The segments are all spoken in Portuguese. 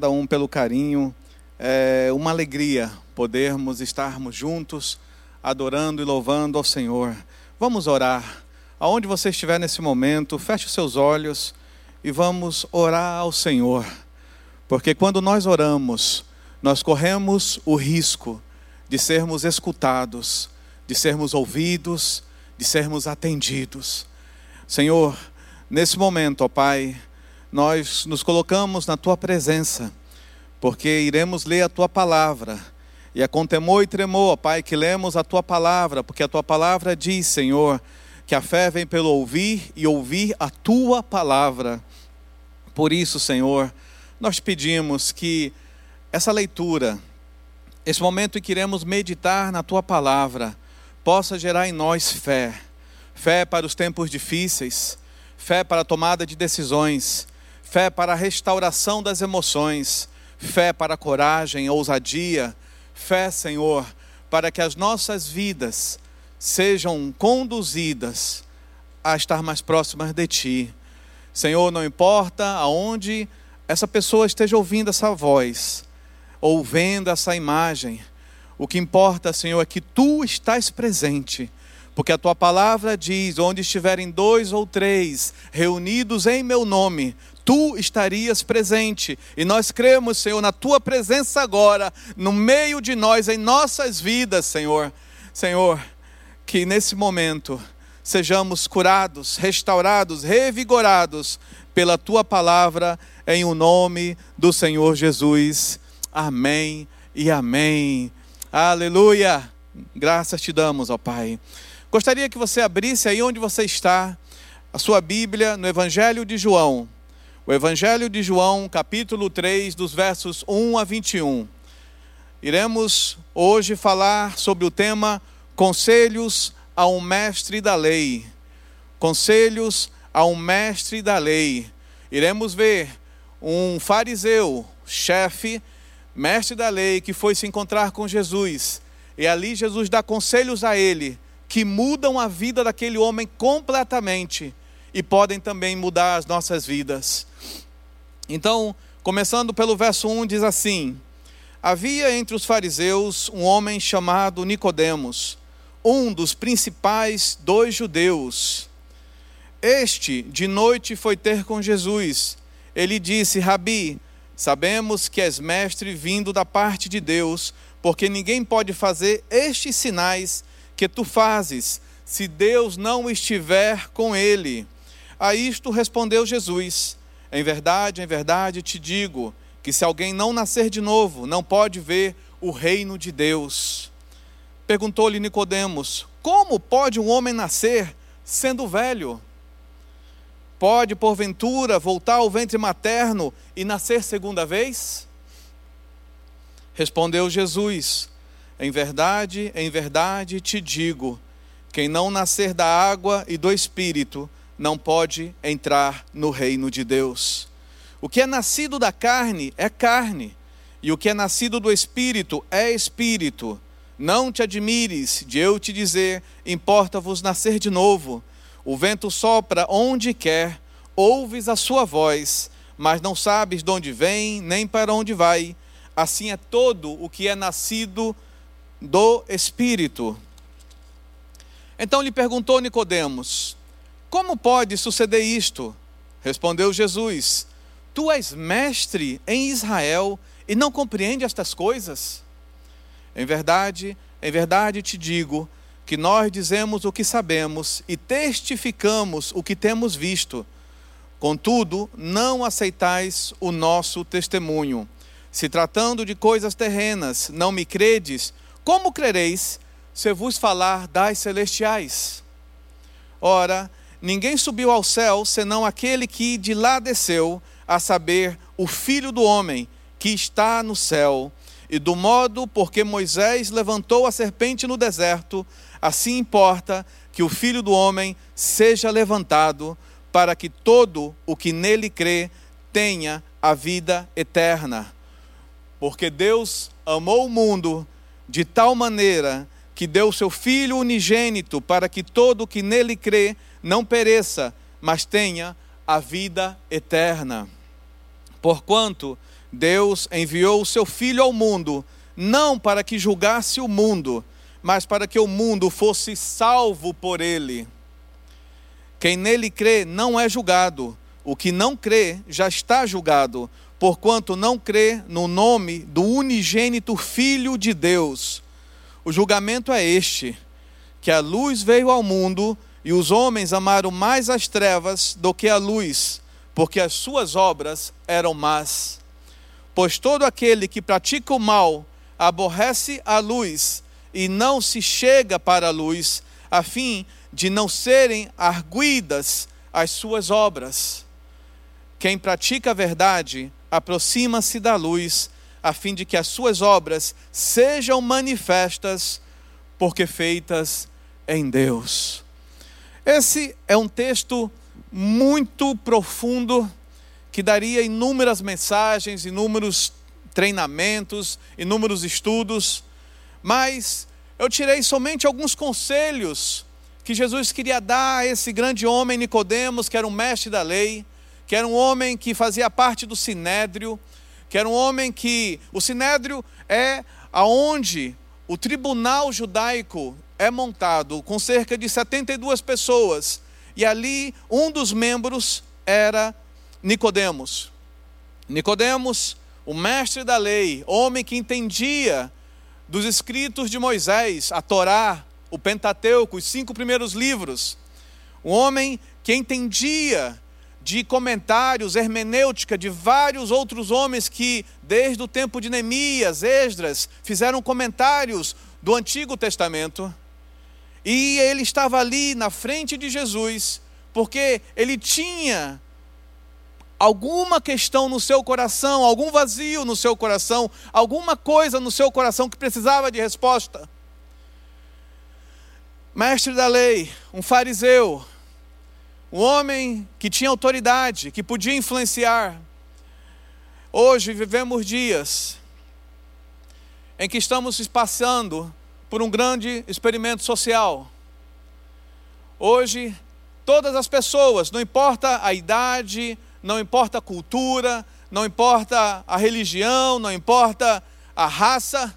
cada um pelo carinho. É uma alegria podermos estarmos juntos, adorando e louvando ao Senhor. Vamos orar. Aonde você estiver nesse momento, feche os seus olhos e vamos orar ao Senhor. Porque quando nós oramos, nós corremos o risco de sermos escutados, de sermos ouvidos, de sermos atendidos. Senhor, nesse momento, ó Pai, nós nos colocamos na tua presença, porque iremos ler a tua palavra. E é com temor e tremor, Pai, que lemos a tua palavra, porque a tua palavra diz, Senhor, que a fé vem pelo ouvir e ouvir a tua palavra. Por isso, Senhor, nós pedimos que essa leitura, esse momento em que iremos meditar na tua palavra, possa gerar em nós fé. Fé para os tempos difíceis, fé para a tomada de decisões, fé para a restauração das emoções, fé para a coragem, ousadia, fé, Senhor, para que as nossas vidas sejam conduzidas a estar mais próximas de Ti. Senhor, não importa aonde essa pessoa esteja ouvindo essa voz, ou vendo essa imagem, o que importa, Senhor, é que Tu estás presente porque a tua palavra diz: onde estiverem dois ou três reunidos em meu nome, tu estarias presente. E nós cremos, Senhor, na tua presença agora, no meio de nós, em nossas vidas, Senhor. Senhor, que nesse momento sejamos curados, restaurados, revigorados pela tua palavra, em o nome do Senhor Jesus. Amém e amém. Aleluia. Graças te damos, ó Pai. Gostaria que você abrisse aí onde você está, a sua Bíblia no Evangelho de João. O Evangelho de João, capítulo 3, dos versos 1 a 21. Iremos hoje falar sobre o tema Conselhos a um mestre da lei. Conselhos a um mestre da lei. Iremos ver um fariseu, chefe, mestre da lei, que foi se encontrar com Jesus. E ali Jesus dá conselhos a ele que mudam a vida daquele homem completamente e podem também mudar as nossas vidas. Então, começando pelo verso 1, diz assim: Havia entre os fariseus um homem chamado Nicodemos, um dos principais dos judeus. Este de noite foi ter com Jesus. Ele disse: Rabi, sabemos que és mestre vindo da parte de Deus, porque ninguém pode fazer estes sinais que tu fazes, se Deus não estiver com ele? A isto respondeu Jesus: Em verdade, em verdade te digo que se alguém não nascer de novo, não pode ver o reino de Deus. Perguntou-lhe Nicodemos: Como pode um homem nascer sendo velho? Pode, porventura, voltar ao ventre materno e nascer segunda vez? Respondeu Jesus: em verdade, em verdade te digo: quem não nascer da água e do espírito não pode entrar no reino de Deus. O que é nascido da carne é carne, e o que é nascido do espírito é espírito. Não te admires de eu te dizer: importa-vos nascer de novo. O vento sopra onde quer, ouves a sua voz, mas não sabes de onde vem nem para onde vai. Assim é todo o que é nascido do Espírito. Então lhe perguntou Nicodemos: Como pode suceder isto? Respondeu Jesus: Tu és mestre em Israel e não compreende estas coisas? Em verdade, em verdade te digo que nós dizemos o que sabemos e testificamos o que temos visto. Contudo, não aceitais o nosso testemunho. Se tratando de coisas terrenas, não me credes, como crereis se vos falar das celestiais? Ora, ninguém subiu ao céu senão aquele que de lá desceu, a saber, o Filho do Homem, que está no céu. E do modo porque Moisés levantou a serpente no deserto, assim importa que o Filho do Homem seja levantado, para que todo o que nele crê tenha a vida eterna. Porque Deus amou o mundo de tal maneira que deu seu Filho unigênito para que todo o que nele crê não pereça, mas tenha a vida eterna. Porquanto Deus enviou o seu Filho ao mundo, não para que julgasse o mundo, mas para que o mundo fosse salvo por ele. Quem nele crê não é julgado, o que não crê já está julgado, porquanto não crê no nome do unigênito Filho de Deus. O julgamento é este: que a luz veio ao mundo e os homens amaram mais as trevas do que a luz, porque as suas obras eram más. Pois todo aquele que pratica o mal aborrece a luz e não se chega para a luz, a fim de não serem arguidas as suas obras. Quem pratica a verdade aproxima-se da luz, a fim de que as suas obras sejam manifestas, porque feitas em Deus. Esse é um texto muito profundo que daria inúmeras mensagens, inúmeros treinamentos, inúmeros estudos, mas eu tirei somente alguns conselhos que Jesus queria dar a esse grande homem Nicodemos, que era um mestre da lei, que era um homem que fazia parte do sinédrio, que era um homem que o sinédrio é aonde o tribunal judaico é montado com cerca de 72 pessoas, e ali um dos membros era Nicodemos. Nicodemos, o mestre da lei, homem que entendia dos escritos de Moisés, a Torá, o Pentateuco, os cinco primeiros livros. Um homem que entendia de comentários, hermenêutica de vários outros homens que, desde o tempo de Neemias, Esdras, fizeram comentários do Antigo Testamento. E ele estava ali na frente de Jesus, porque ele tinha alguma questão no seu coração, algum vazio no seu coração, alguma coisa no seu coração que precisava de resposta mestre da lei, um fariseu, um homem que tinha autoridade, que podia influenciar. Hoje vivemos dias em que estamos passando por um grande experimento social. Hoje, todas as pessoas, não importa a idade, não importa a cultura, não importa a religião, não importa a raça,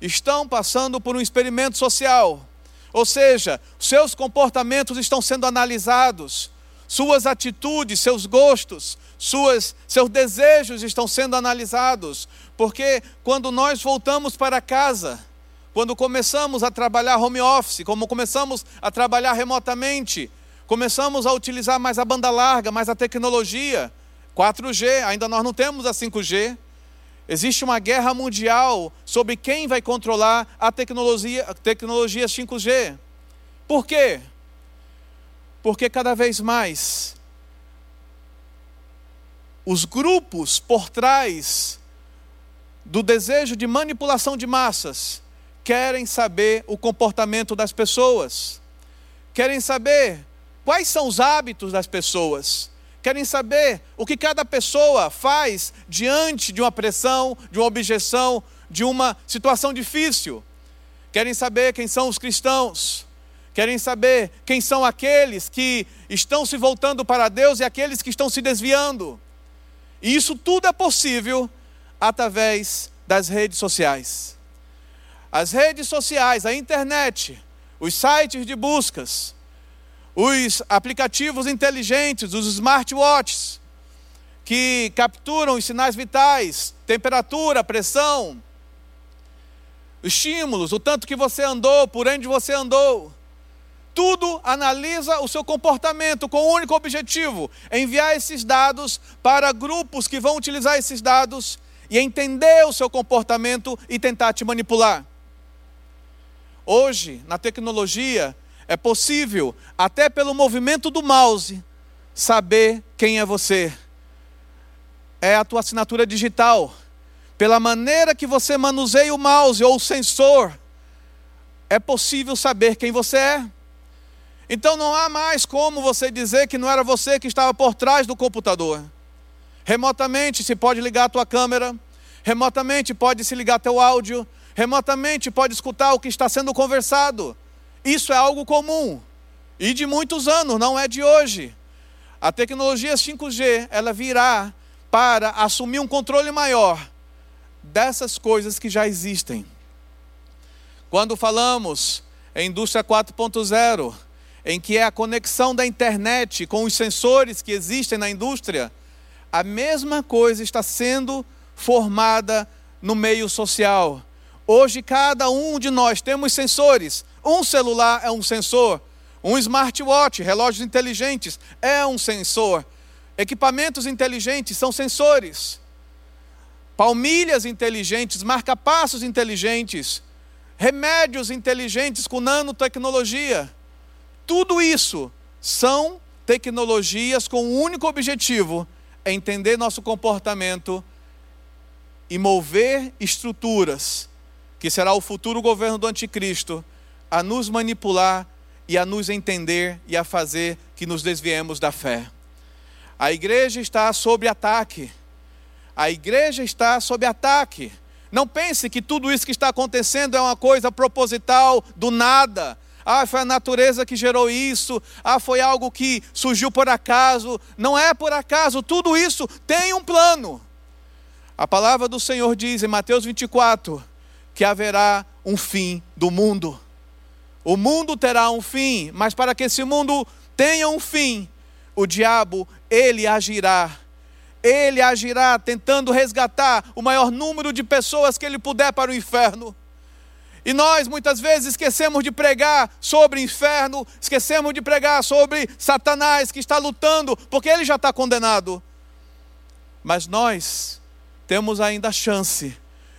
estão passando por um experimento social ou seja, seus comportamentos estão sendo analisados, suas atitudes, seus gostos, suas, seus desejos estão sendo analisados, porque quando nós voltamos para casa, quando começamos a trabalhar home office, como começamos a trabalhar remotamente, começamos a utilizar mais a banda larga, mais a tecnologia, 4G, ainda nós não temos a 5G, Existe uma guerra mundial sobre quem vai controlar a tecnologia, a tecnologia 5G. Por quê? Porque cada vez mais os grupos por trás do desejo de manipulação de massas querem saber o comportamento das pessoas, querem saber quais são os hábitos das pessoas querem saber o que cada pessoa faz diante de uma pressão, de uma objeção, de uma situação difícil. Querem saber quem são os cristãos. Querem saber quem são aqueles que estão se voltando para Deus e aqueles que estão se desviando. E isso tudo é possível através das redes sociais. As redes sociais, a internet, os sites de buscas, os aplicativos inteligentes, os smartwatches, que capturam os sinais vitais, temperatura, pressão, estímulos, o tanto que você andou, por onde você andou. Tudo analisa o seu comportamento com o único objetivo: enviar esses dados para grupos que vão utilizar esses dados e entender o seu comportamento e tentar te manipular. Hoje, na tecnologia, é possível, até pelo movimento do mouse, saber quem é você. É a tua assinatura digital. Pela maneira que você manuseia o mouse ou o sensor, é possível saber quem você é. Então não há mais como você dizer que não era você que estava por trás do computador. Remotamente se pode ligar a tua câmera, remotamente pode se ligar teu áudio, remotamente pode escutar o que está sendo conversado. Isso é algo comum e de muitos anos, não é de hoje. A tecnologia 5G, ela virá para assumir um controle maior dessas coisas que já existem. Quando falamos em indústria 4.0, em que é a conexão da internet com os sensores que existem na indústria, a mesma coisa está sendo formada no meio social. Hoje, cada um de nós temos sensores. Um celular é um sensor, um smartwatch, relógios inteligentes, é um sensor. Equipamentos inteligentes são sensores. Palmilhas inteligentes, marca-passos inteligentes, remédios inteligentes com nanotecnologia. Tudo isso são tecnologias com o um único objetivo: é entender nosso comportamento e mover estruturas, que será o futuro governo do anticristo, a nos manipular e a nos entender e a fazer que nos desviemos da fé. A igreja está sob ataque. A igreja está sob ataque. Não pense que tudo isso que está acontecendo é uma coisa proposital, do nada. Ah, foi a natureza que gerou isso. Ah, foi algo que surgiu por acaso. Não é por acaso. Tudo isso tem um plano. A palavra do Senhor diz em Mateus 24 que haverá um fim do mundo. O mundo terá um fim, mas para que esse mundo tenha um fim, o diabo, ele agirá. Ele agirá tentando resgatar o maior número de pessoas que ele puder para o inferno. E nós muitas vezes esquecemos de pregar sobre inferno, esquecemos de pregar sobre Satanás que está lutando, porque ele já está condenado. Mas nós temos ainda a chance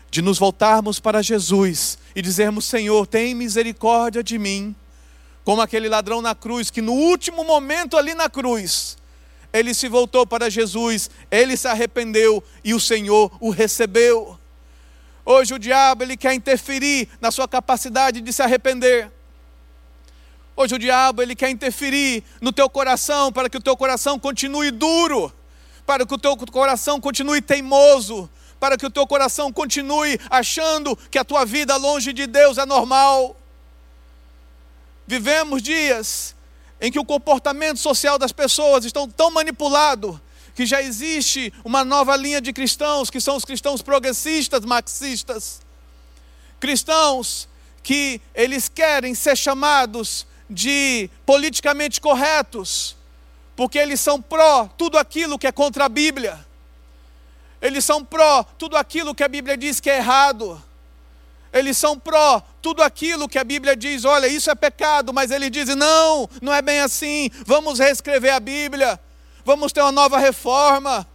de nos voltarmos para Jesus e dizermos: Senhor, tem misericórdia de mim como aquele ladrão na cruz, que no último momento ali na cruz, ele se voltou para Jesus, ele se arrependeu e o Senhor o recebeu. Hoje o diabo ele quer interferir na sua capacidade de se arrepender. Hoje o diabo ele quer interferir no teu coração para que o teu coração continue duro, para que o teu coração continue teimoso, para que o teu coração continue achando que a tua vida longe de Deus é normal. Vivemos dias em que o comportamento social das pessoas estão tão manipulado que já existe uma nova linha de cristãos, que são os cristãos progressistas, marxistas. Cristãos que eles querem ser chamados de politicamente corretos, porque eles são pró tudo aquilo que é contra a Bíblia. Eles são pró tudo aquilo que a Bíblia diz que é errado. Eles são pró tudo aquilo que a Bíblia diz, olha, isso é pecado, mas eles dizem, não, não é bem assim, vamos reescrever a Bíblia, vamos ter uma nova reforma,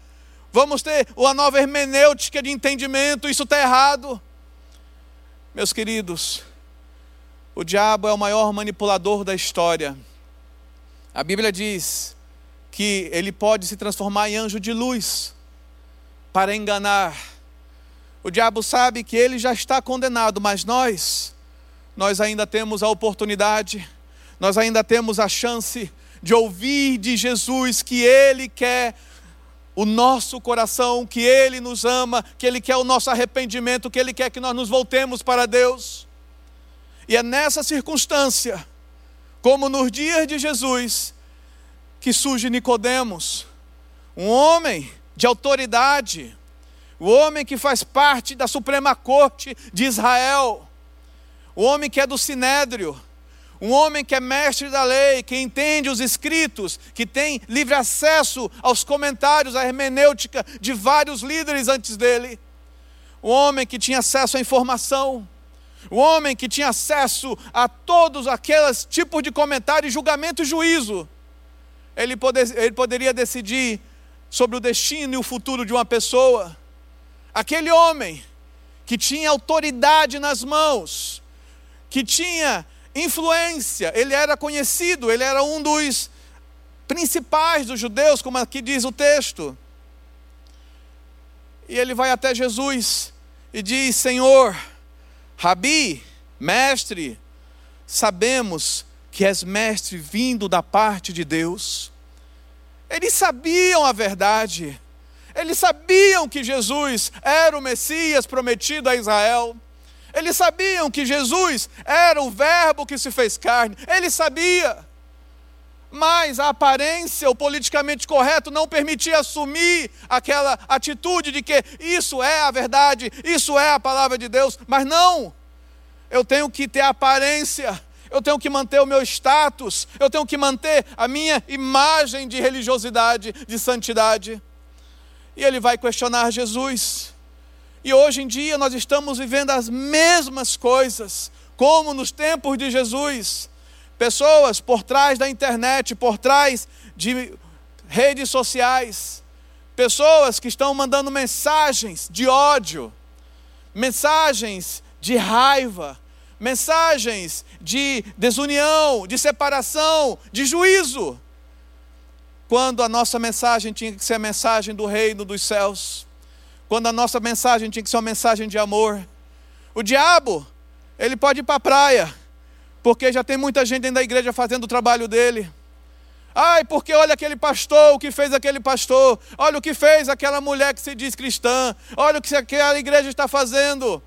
vamos ter uma nova hermenêutica de entendimento, isso está errado. Meus queridos, o diabo é o maior manipulador da história. A Bíblia diz que ele pode se transformar em anjo de luz para enganar o diabo sabe que ele já está condenado, mas nós, nós ainda temos a oportunidade, nós ainda temos a chance de ouvir de Jesus que ele quer o nosso coração, que ele nos ama, que ele quer o nosso arrependimento, que ele quer que nós nos voltemos para Deus. E é nessa circunstância, como nos dias de Jesus, que surge Nicodemos, um homem de autoridade, o homem que faz parte da Suprema Corte de Israel, o homem que é do Sinédrio, um homem que é mestre da lei, que entende os escritos, que tem livre acesso aos comentários, à hermenêutica de vários líderes antes dele, o homem que tinha acesso à informação, o homem que tinha acesso a todos aqueles tipos de comentário, julgamento e juízo, ele, poder, ele poderia decidir sobre o destino e o futuro de uma pessoa. Aquele homem que tinha autoridade nas mãos, que tinha influência, ele era conhecido, ele era um dos principais dos judeus, como aqui diz o texto. E ele vai até Jesus e diz: Senhor, Rabi, mestre, sabemos que és mestre vindo da parte de Deus. Eles sabiam a verdade. Eles sabiam que Jesus era o Messias prometido a Israel. Eles sabiam que Jesus era o Verbo que se fez carne. Eles sabiam. mas a aparência, o politicamente correto, não permitia assumir aquela atitude de que isso é a verdade, isso é a palavra de Deus, mas não, eu tenho que ter aparência, eu tenho que manter o meu status, eu tenho que manter a minha imagem de religiosidade, de santidade. E ele vai questionar Jesus. E hoje em dia nós estamos vivendo as mesmas coisas, como nos tempos de Jesus pessoas por trás da internet, por trás de redes sociais, pessoas que estão mandando mensagens de ódio, mensagens de raiva, mensagens de desunião, de separação, de juízo. Quando a nossa mensagem tinha que ser a mensagem do reino dos céus, quando a nossa mensagem tinha que ser uma mensagem de amor. O diabo, ele pode ir para a praia, porque já tem muita gente dentro da igreja fazendo o trabalho dele. Ai, porque olha aquele pastor, o que fez aquele pastor, olha o que fez aquela mulher que se diz cristã, olha o que aquela igreja está fazendo.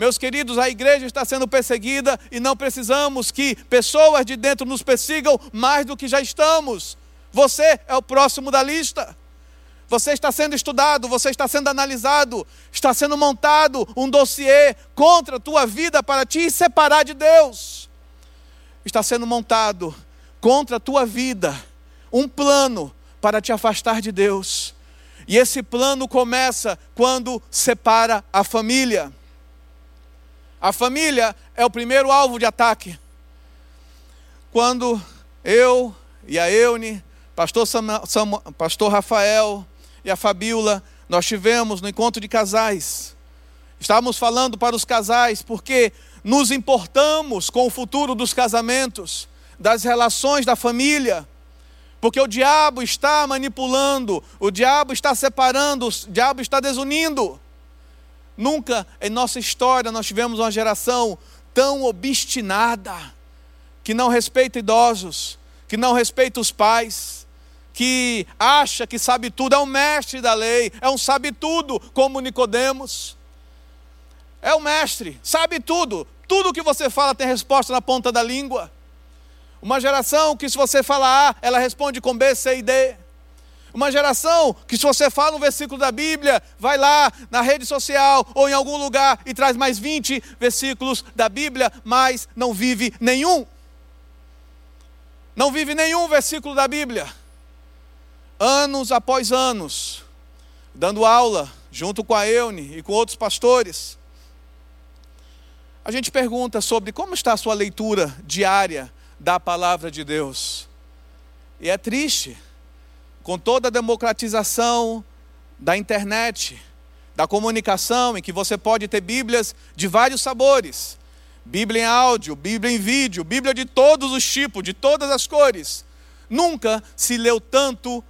Meus queridos, a igreja está sendo perseguida e não precisamos que pessoas de dentro nos persigam mais do que já estamos. Você é o próximo da lista. Você está sendo estudado, você está sendo analisado, está sendo montado um dossiê contra a tua vida para te separar de Deus está sendo montado contra a tua vida um plano para te afastar de Deus. E esse plano começa quando separa a família. A família é o primeiro alvo de ataque. Quando eu e a Eune, pastor, pastor Rafael e a Fabiola, nós tivemos no encontro de casais. Estávamos falando para os casais, porque nos importamos com o futuro dos casamentos, das relações da família, porque o diabo está manipulando, o diabo está separando, o diabo está desunindo. Nunca em nossa história nós tivemos uma geração tão obstinada, que não respeita idosos, que não respeita os pais, que acha que sabe tudo, é um mestre da lei, é um sabe tudo, como Nicodemos. É o mestre, sabe tudo. Tudo que você fala tem resposta na ponta da língua. Uma geração que, se você falar A, ela responde com B, C e D. Uma geração que, se você fala um versículo da Bíblia, vai lá na rede social ou em algum lugar e traz mais 20 versículos da Bíblia, mas não vive nenhum. Não vive nenhum versículo da Bíblia. Anos após anos, dando aula junto com a Eune e com outros pastores a gente pergunta sobre como está a sua leitura diária da palavra de Deus. E é triste, com toda a democratização da internet, da comunicação, em que você pode ter Bíblias de vários sabores Bíblia em áudio, Bíblia em vídeo, Bíblia de todos os tipos, de todas as cores. Nunca se leu tanto,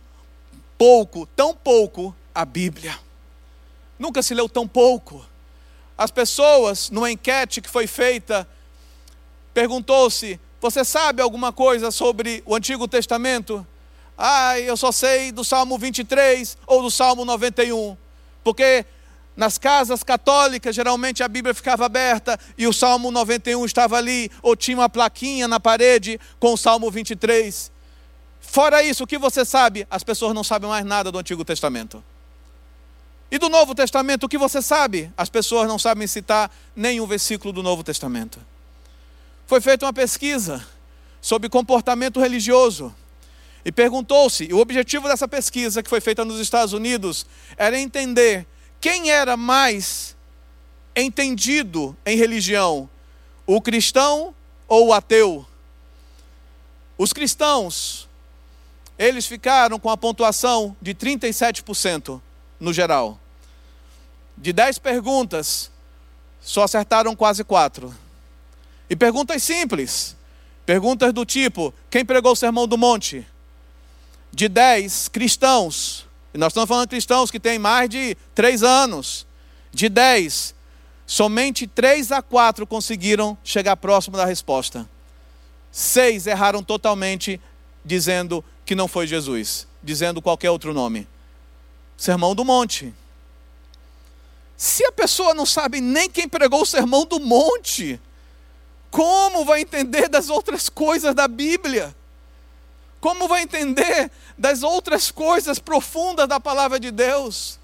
pouco, tão pouco a Bíblia. Nunca se leu tão pouco as pessoas, numa enquete que foi feita, perguntou-se: Você sabe alguma coisa sobre o Antigo Testamento? Ah, eu só sei do Salmo 23 ou do Salmo 91, porque nas casas católicas, geralmente a Bíblia ficava aberta e o Salmo 91 estava ali, ou tinha uma plaquinha na parede com o Salmo 23. Fora isso, o que você sabe? As pessoas não sabem mais nada do Antigo Testamento. E do Novo Testamento, o que você sabe? As pessoas não sabem citar nenhum versículo do Novo Testamento. Foi feita uma pesquisa sobre comportamento religioso. E perguntou-se, o objetivo dessa pesquisa, que foi feita nos Estados Unidos, era entender quem era mais entendido em religião, o cristão ou o ateu. Os cristãos, eles ficaram com a pontuação de 37% no geral. De dez perguntas, só acertaram quase quatro. E perguntas simples. Perguntas do tipo: quem pregou o sermão do monte? De dez cristãos, e nós estamos falando de cristãos que têm mais de três anos. De dez, somente três a quatro conseguiram chegar próximo da resposta. Seis erraram totalmente, dizendo que não foi Jesus, dizendo qualquer outro nome. Sermão do Monte. Se a pessoa não sabe nem quem pregou o Sermão do Monte, como vai entender das outras coisas da Bíblia? Como vai entender das outras coisas profundas da palavra de Deus?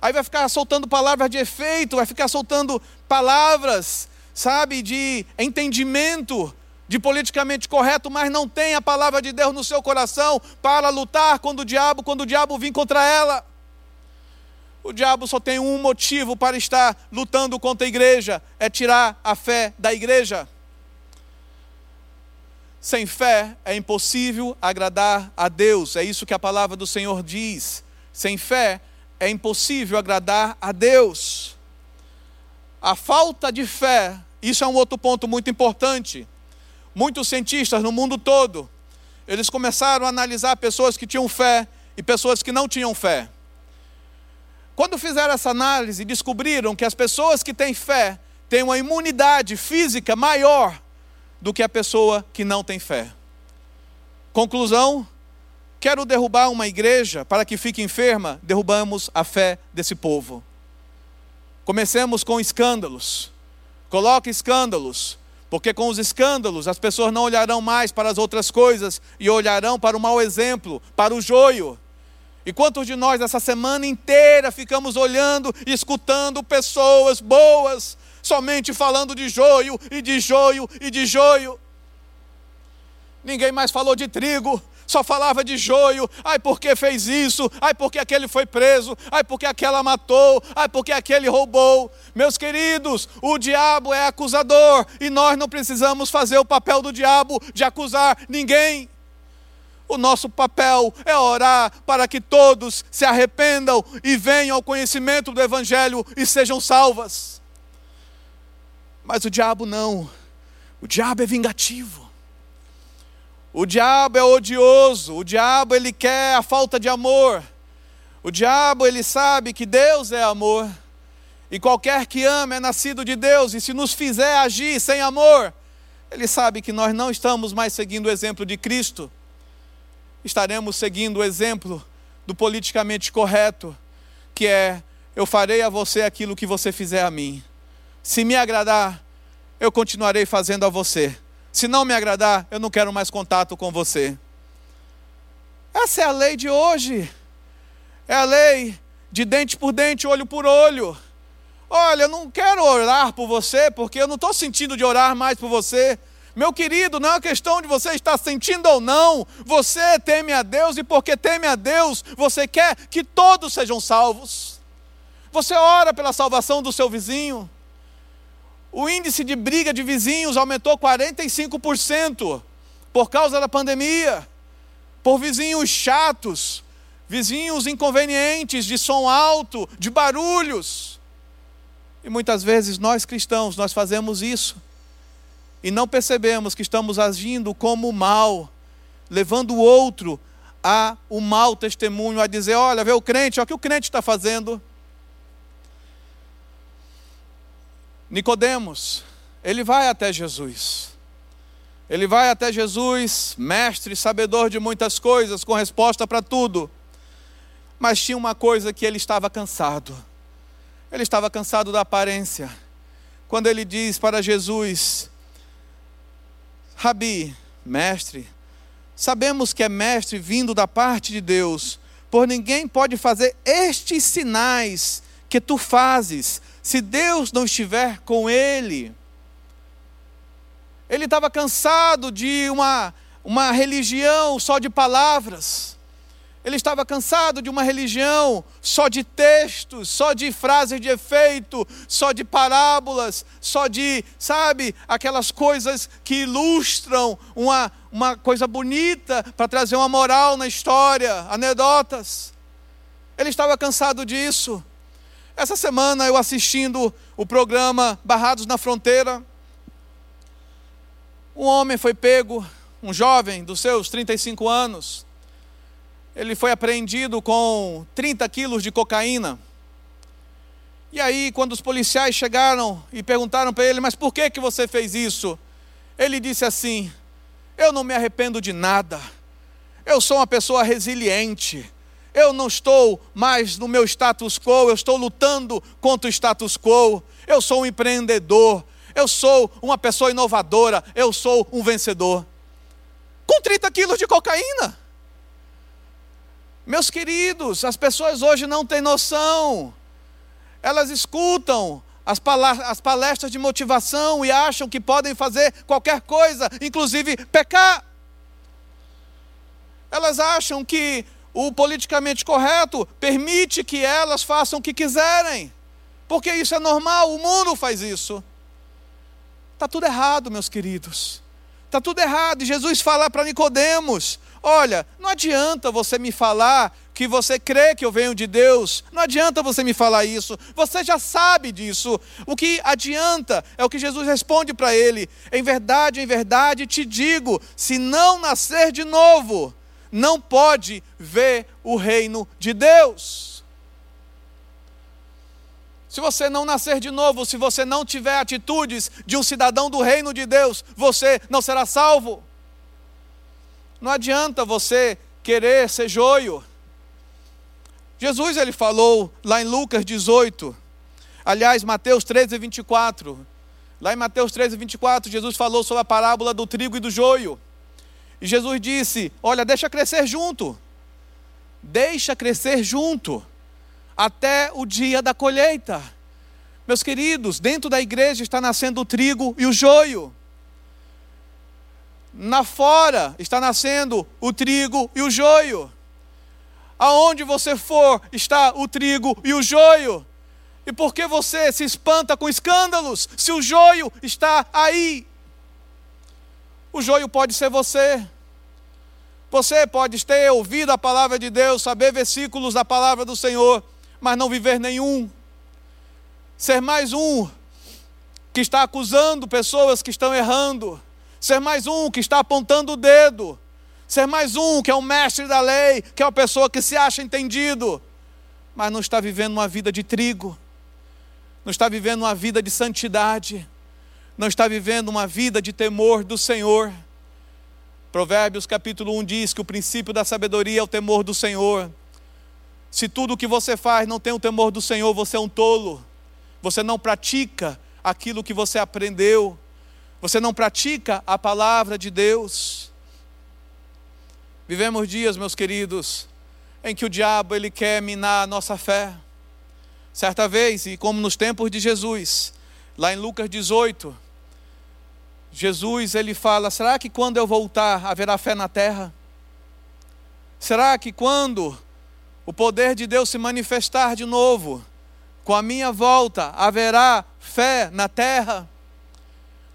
Aí vai ficar soltando palavras de efeito, vai ficar soltando palavras, sabe, de entendimento, de politicamente correto, mas não tem a palavra de Deus no seu coração para lutar quando o diabo, quando o diabo vir contra ela. O diabo só tem um motivo para estar lutando contra a igreja: é tirar a fé da igreja. Sem fé é impossível agradar a Deus, é isso que a palavra do Senhor diz. Sem fé é impossível agradar a Deus. A falta de fé, isso é um outro ponto muito importante. Muitos cientistas no mundo todo, eles começaram a analisar pessoas que tinham fé e pessoas que não tinham fé. Quando fizeram essa análise, descobriram que as pessoas que têm fé têm uma imunidade física maior do que a pessoa que não tem fé. Conclusão: quero derrubar uma igreja para que fique enferma, derrubamos a fé desse povo. Comecemos com escândalos. Coloque escândalos, porque com os escândalos as pessoas não olharão mais para as outras coisas e olharão para o mau exemplo, para o joio. E quantos de nós essa semana inteira ficamos olhando e escutando pessoas boas, somente falando de joio e de joio e de joio? Ninguém mais falou de trigo, só falava de joio. Ai, porque fez isso? Ai, porque aquele foi preso? Ai, porque aquela matou? Ai, porque aquele roubou? Meus queridos, o diabo é acusador e nós não precisamos fazer o papel do diabo de acusar ninguém. O nosso papel é orar para que todos se arrependam e venham ao conhecimento do Evangelho e sejam salvas. Mas o diabo não. O diabo é vingativo. O diabo é odioso. O diabo ele quer a falta de amor. O diabo ele sabe que Deus é amor. E qualquer que ama é nascido de Deus. E se nos fizer agir sem amor, ele sabe que nós não estamos mais seguindo o exemplo de Cristo estaremos seguindo o exemplo do politicamente correto, que é: eu farei a você aquilo que você fizer a mim. Se me agradar, eu continuarei fazendo a você. Se não me agradar, eu não quero mais contato com você. Essa é a lei de hoje. É a lei de dente por dente, olho por olho. Olha, eu não quero orar por você, porque eu não estou sentindo de orar mais por você. Meu querido, não é uma questão de você estar sentindo ou não. Você teme a Deus e porque teme a Deus, você quer que todos sejam salvos. Você ora pela salvação do seu vizinho. O índice de briga de vizinhos aumentou 45% por causa da pandemia. Por vizinhos chatos, vizinhos inconvenientes, de som alto, de barulhos. E muitas vezes nós cristãos, nós fazemos isso e não percebemos que estamos agindo como mal, levando o outro a o um mau testemunho, a dizer: olha, vê o crente, olha o que o crente está fazendo. Nicodemos, ele vai até Jesus. Ele vai até Jesus, mestre, sabedor de muitas coisas, com resposta para tudo. Mas tinha uma coisa que ele estava cansado. Ele estava cansado da aparência. Quando ele diz para Jesus: Rabi, mestre, sabemos que é mestre vindo da parte de Deus, por ninguém pode fazer estes sinais que tu fazes, se Deus não estiver com ele. Ele estava cansado de uma, uma religião só de palavras. Ele estava cansado de uma religião só de textos, só de frases de efeito, só de parábolas, só de, sabe, aquelas coisas que ilustram uma, uma coisa bonita para trazer uma moral na história, anedotas. Ele estava cansado disso. Essa semana eu assistindo o programa Barrados na Fronteira, um homem foi pego, um jovem dos seus 35 anos, ele foi apreendido com 30 quilos de cocaína. E aí, quando os policiais chegaram e perguntaram para ele, mas por que, que você fez isso? Ele disse assim: Eu não me arrependo de nada. Eu sou uma pessoa resiliente. Eu não estou mais no meu status quo, eu estou lutando contra o status quo. Eu sou um empreendedor. Eu sou uma pessoa inovadora. Eu sou um vencedor. com 30 quilos de cocaína. Meus queridos, as pessoas hoje não têm noção. Elas escutam as palestras de motivação e acham que podem fazer qualquer coisa, inclusive pecar. Elas acham que o politicamente correto permite que elas façam o que quiserem, porque isso é normal, o mundo faz isso. Está tudo errado, meus queridos. Está tudo errado. E Jesus fala para Nicodemos: olha, não adianta você me falar que você crê que eu venho de Deus. Não adianta você me falar isso. Você já sabe disso. O que adianta é o que Jesus responde para ele: Em verdade, em verdade te digo, se não nascer de novo, não pode ver o reino de Deus. Se você não nascer de novo, se você não tiver atitudes de um cidadão do reino de Deus, você não será salvo. Não adianta você querer ser joio. Jesus ele falou lá em Lucas 18, aliás, Mateus 13, 24. Lá em Mateus 13, 24, Jesus falou sobre a parábola do trigo e do joio. E Jesus disse: Olha, deixa crescer junto. Deixa crescer junto. Até o dia da colheita. Meus queridos, dentro da igreja está nascendo o trigo e o joio na fora está nascendo o trigo e o joio. Aonde você for está o trigo e o joio. E por que você se espanta com escândalos se o joio está aí? O joio pode ser você. Você pode ter ouvido a palavra de Deus, saber versículos da palavra do Senhor, mas não viver nenhum. Ser mais um que está acusando pessoas que estão errando. Ser mais um que está apontando o dedo, ser mais um que é um mestre da lei, que é uma pessoa que se acha entendido, mas não está vivendo uma vida de trigo, não está vivendo uma vida de santidade, não está vivendo uma vida de temor do Senhor. Provérbios capítulo 1 diz que o princípio da sabedoria é o temor do Senhor. Se tudo o que você faz não tem o temor do Senhor, você é um tolo. Você não pratica aquilo que você aprendeu. Você não pratica a palavra de Deus. Vivemos dias, meus queridos, em que o diabo ele quer minar a nossa fé. Certa vez, e como nos tempos de Jesus, lá em Lucas 18, Jesus ele fala: será que quando eu voltar haverá fé na terra? Será que quando o poder de Deus se manifestar de novo, com a minha volta, haverá fé na terra?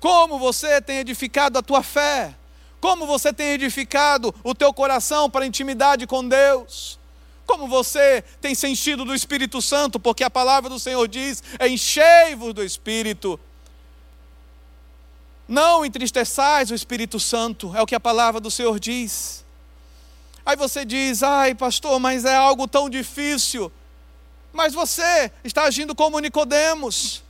Como você tem edificado a tua fé? Como você tem edificado o teu coração para a intimidade com Deus? Como você tem sentido do Espírito Santo? Porque a palavra do Senhor diz: enchei-vos do Espírito. Não entristeçais o Espírito Santo, é o que a palavra do Senhor diz. Aí você diz: ai, pastor, mas é algo tão difícil. Mas você está agindo como Nicodemos.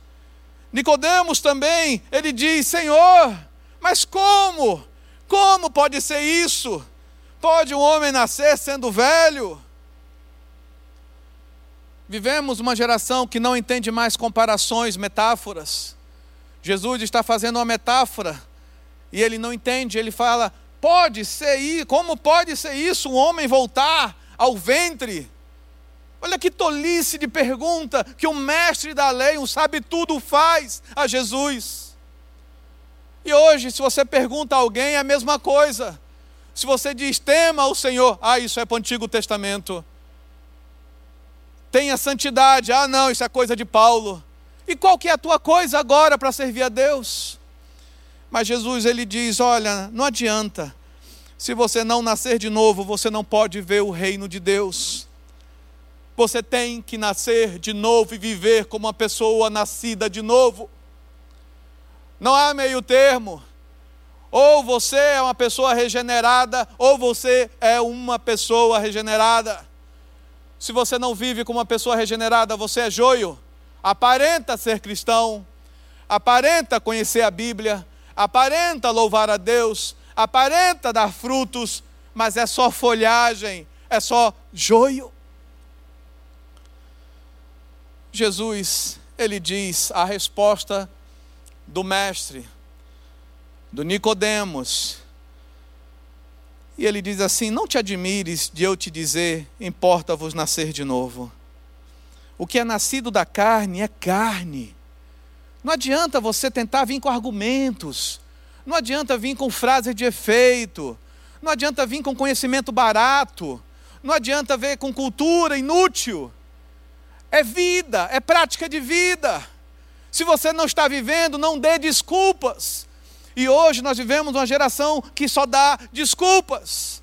Nicodemos também, ele diz: Senhor, mas como? Como pode ser isso? Pode um homem nascer sendo velho? Vivemos uma geração que não entende mais comparações, metáforas. Jesus está fazendo uma metáfora e ele não entende, ele fala: pode ser isso, como pode ser isso, um homem voltar ao ventre? Olha que tolice de pergunta que um mestre da lei, um sabe tudo, faz a Jesus. E hoje, se você pergunta a alguém, é a mesma coisa. Se você diz tema o Senhor, ah, isso é para o Antigo Testamento. Tenha santidade, ah, não, isso é coisa de Paulo. E qual que é a tua coisa agora para servir a Deus? Mas Jesus ele diz: olha, não adianta. Se você não nascer de novo, você não pode ver o reino de Deus. Você tem que nascer de novo e viver como uma pessoa nascida de novo. Não há meio termo. Ou você é uma pessoa regenerada, ou você é uma pessoa regenerada. Se você não vive como uma pessoa regenerada, você é joio. Aparenta ser cristão, aparenta conhecer a Bíblia, aparenta louvar a Deus, aparenta dar frutos, mas é só folhagem, é só joio. Jesus, ele diz a resposta do mestre, do Nicodemos, E ele diz assim: Não te admires de eu te dizer, importa-vos nascer de novo. O que é nascido da carne é carne. Não adianta você tentar vir com argumentos, não adianta vir com frases de efeito, não adianta vir com conhecimento barato, não adianta vir com cultura inútil. É vida, é prática de vida. Se você não está vivendo, não dê desculpas. E hoje nós vivemos uma geração que só dá desculpas.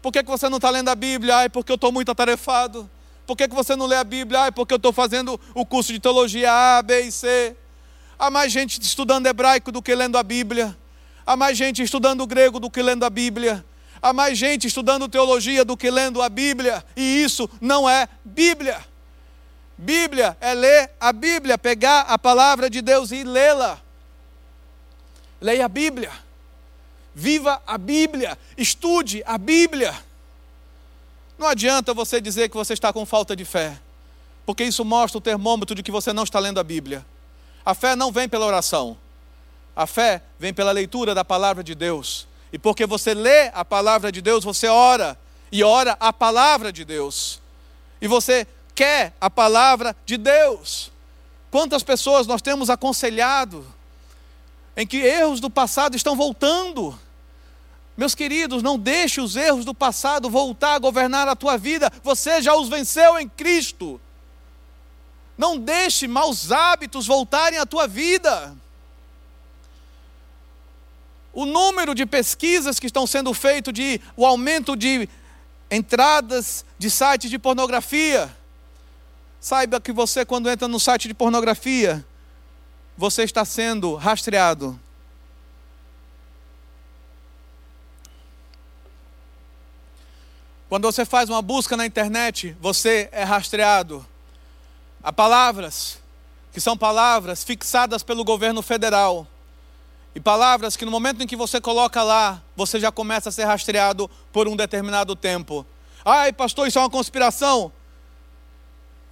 Por que, que você não está lendo a Bíblia? Ai, porque eu estou muito atarefado. Por que, que você não lê a Bíblia? Ai, porque eu estou fazendo o curso de teologia A, B e C. Há mais gente estudando hebraico do que lendo a Bíblia. Há mais gente estudando grego do que lendo a Bíblia. Há mais gente estudando teologia do que lendo a Bíblia. E isso não é Bíblia. Bíblia é ler a Bíblia, pegar a palavra de Deus e lê-la. Leia a Bíblia. Viva a Bíblia. Estude a Bíblia. Não adianta você dizer que você está com falta de fé, porque isso mostra o termômetro de que você não está lendo a Bíblia. A fé não vem pela oração, a fé vem pela leitura da palavra de Deus. E porque você lê a palavra de Deus, você ora, e ora a palavra de Deus. E você quer a palavra de Deus. Quantas pessoas nós temos aconselhado em que erros do passado estão voltando? Meus queridos, não deixe os erros do passado voltar a governar a tua vida, você já os venceu em Cristo. Não deixe maus hábitos voltarem à tua vida. O número de pesquisas que estão sendo feitas de o aumento de entradas de sites de pornografia, Saiba que você, quando entra no site de pornografia, você está sendo rastreado. Quando você faz uma busca na internet, você é rastreado. Há palavras que são palavras fixadas pelo governo federal. E palavras que no momento em que você coloca lá, você já começa a ser rastreado por um determinado tempo. Ai, pastor, isso é uma conspiração.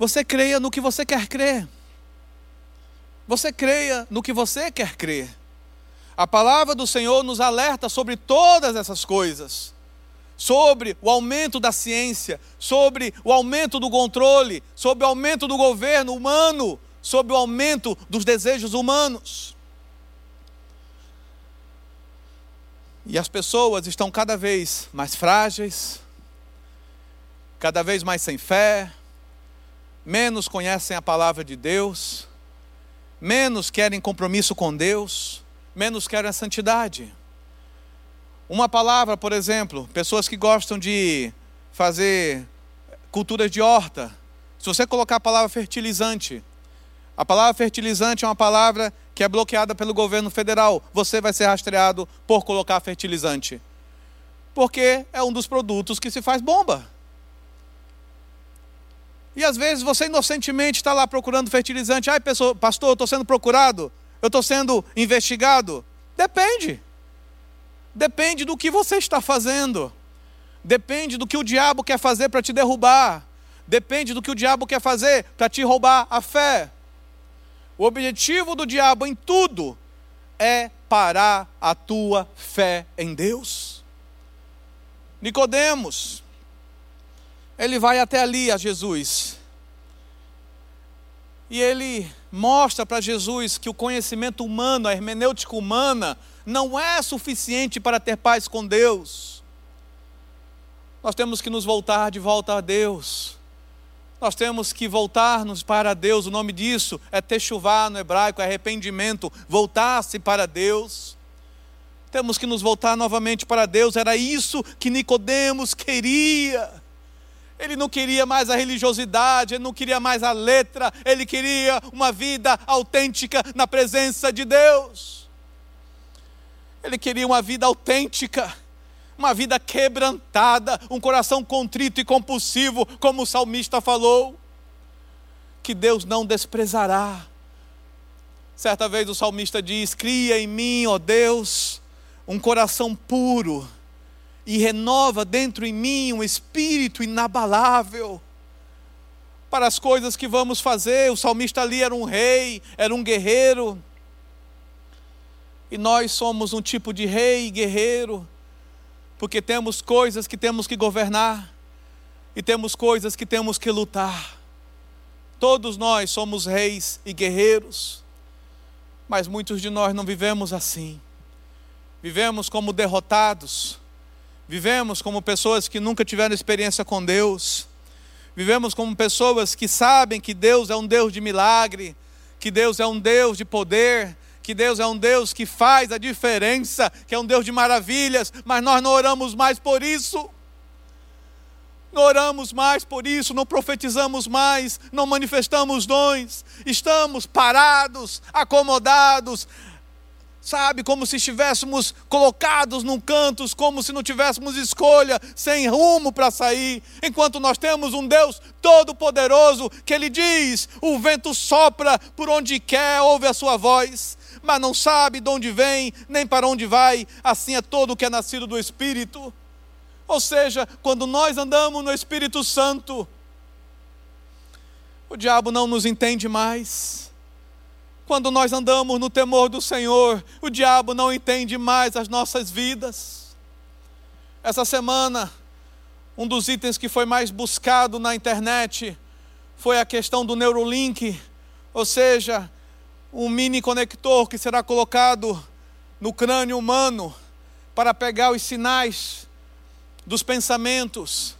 Você creia no que você quer crer. Você creia no que você quer crer. A palavra do Senhor nos alerta sobre todas essas coisas. Sobre o aumento da ciência, sobre o aumento do controle, sobre o aumento do governo humano, sobre o aumento dos desejos humanos. E as pessoas estão cada vez mais frágeis, cada vez mais sem fé, menos conhecem a palavra de Deus, menos querem compromisso com Deus, menos querem a santidade. Uma palavra, por exemplo, pessoas que gostam de fazer culturas de horta. Se você colocar a palavra fertilizante, a palavra fertilizante é uma palavra que é bloqueada pelo governo federal. Você vai ser rastreado por colocar fertilizante. Porque é um dos produtos que se faz bomba. E às vezes você inocentemente está lá procurando fertilizante. Ai, pessoa, pastor, eu estou sendo procurado, eu estou sendo investigado. Depende. Depende do que você está fazendo. Depende do que o diabo quer fazer para te derrubar. Depende do que o diabo quer fazer para te roubar a fé. O objetivo do diabo em tudo é parar a tua fé em Deus. Nicodemos, ele vai até ali a Jesus. E ele mostra para Jesus que o conhecimento humano, a hermenêutica humana, não é suficiente para ter paz com Deus. Nós temos que nos voltar de volta a Deus. Nós temos que voltar-nos para Deus. O nome disso é techuvá no hebraico, é arrependimento, voltar-se para Deus. Temos que nos voltar novamente para Deus. Era isso que Nicodemos queria. Ele não queria mais a religiosidade, ele não queria mais a letra, ele queria uma vida autêntica na presença de Deus. Ele queria uma vida autêntica, uma vida quebrantada, um coração contrito e compulsivo, como o salmista falou, que Deus não desprezará. Certa vez o salmista diz: Cria em mim, ó Deus, um coração puro e renova dentro em mim um espírito inabalável para as coisas que vamos fazer. O salmista ali era um rei, era um guerreiro. E nós somos um tipo de rei e guerreiro, porque temos coisas que temos que governar e temos coisas que temos que lutar. Todos nós somos reis e guerreiros, mas muitos de nós não vivemos assim. Vivemos como derrotados, vivemos como pessoas que nunca tiveram experiência com Deus, vivemos como pessoas que sabem que Deus é um Deus de milagre, que Deus é um Deus de poder, que Deus é um Deus que faz a diferença, que é um Deus de maravilhas, mas nós não oramos mais por isso. Não oramos mais por isso, não profetizamos mais, não manifestamos dons, estamos parados, acomodados, sabe, como se estivéssemos colocados num canto, como se não tivéssemos escolha, sem rumo para sair, enquanto nós temos um Deus todo-poderoso que Ele diz: o vento sopra por onde quer, ouve a sua voz, mas não sabe de onde vem, nem para onde vai, assim é todo o que é nascido do Espírito. Ou seja, quando nós andamos no Espírito Santo, o diabo não nos entende mais. Quando nós andamos no temor do Senhor, o diabo não entende mais as nossas vidas. Essa semana, um dos itens que foi mais buscado na internet foi a questão do Neurolink, ou seja, um mini conector que será colocado no crânio humano para pegar os sinais dos pensamentos,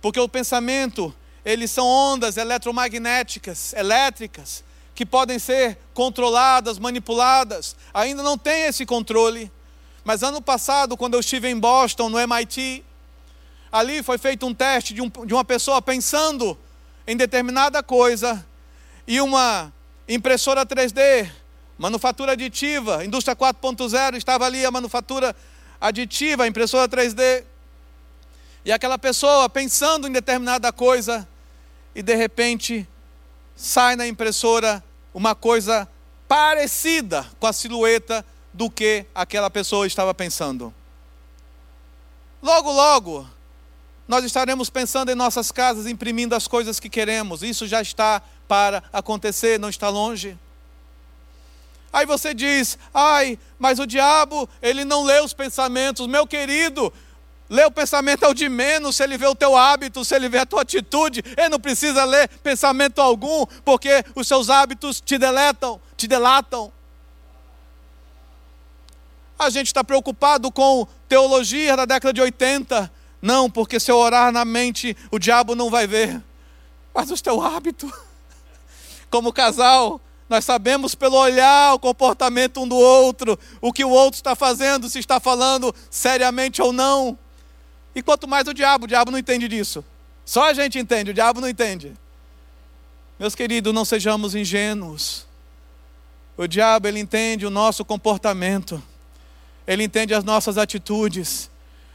porque o pensamento, eles são ondas eletromagnéticas, elétricas, que podem ser controladas, manipuladas. Ainda não tem esse controle. Mas ano passado, quando eu estive em Boston, no MIT, ali foi feito um teste de, um, de uma pessoa pensando em determinada coisa e uma impressora 3D, manufatura aditiva, indústria 4.0, estava ali a manufatura aditiva, impressora 3D. E aquela pessoa pensando em determinada coisa, e de repente sai na impressora uma coisa parecida com a silhueta do que aquela pessoa estava pensando. Logo, logo, nós estaremos pensando em nossas casas, imprimindo as coisas que queremos. Isso já está para acontecer, não está longe. Aí você diz: ai, mas o diabo, ele não lê os pensamentos. Meu querido, Ler o pensamento é o de menos, se ele vê o teu hábito, se ele vê a tua atitude, ele não precisa ler pensamento algum, porque os seus hábitos te deletam, te delatam. A gente está preocupado com teologia da década de 80. Não, porque se eu orar na mente, o diabo não vai ver. Mas o teu hábito. Como casal, nós sabemos pelo olhar, o comportamento um do outro, o que o outro está fazendo, se está falando seriamente ou não. E quanto mais o diabo, o diabo não entende disso. Só a gente entende, o diabo não entende. Meus queridos, não sejamos ingênuos. O diabo, ele entende o nosso comportamento. Ele entende as nossas atitudes.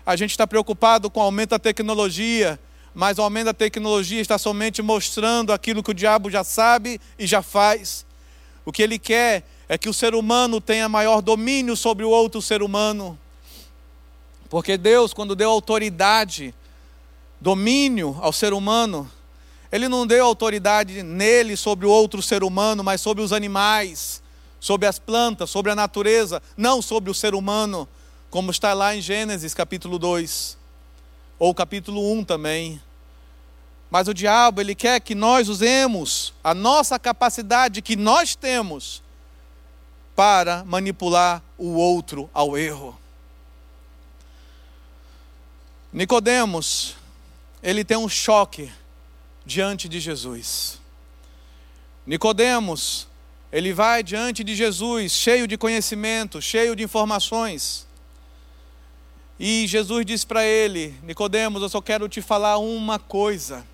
A gente está preocupado com o aumento da tecnologia, mas o aumento da tecnologia está somente mostrando aquilo que o diabo já sabe e já faz. O que ele quer é que o ser humano tenha maior domínio sobre o outro ser humano. Porque Deus, quando deu autoridade, domínio ao ser humano, Ele não deu autoridade nele sobre o outro ser humano, mas sobre os animais, sobre as plantas, sobre a natureza, não sobre o ser humano, como está lá em Gênesis capítulo 2, ou capítulo 1 também. Mas o diabo, ele quer que nós usemos a nossa capacidade que nós temos para manipular o outro ao erro. Nicodemos, ele tem um choque diante de Jesus. Nicodemos, ele vai diante de Jesus, cheio de conhecimento, cheio de informações. E Jesus diz para ele: Nicodemos, eu só quero te falar uma coisa.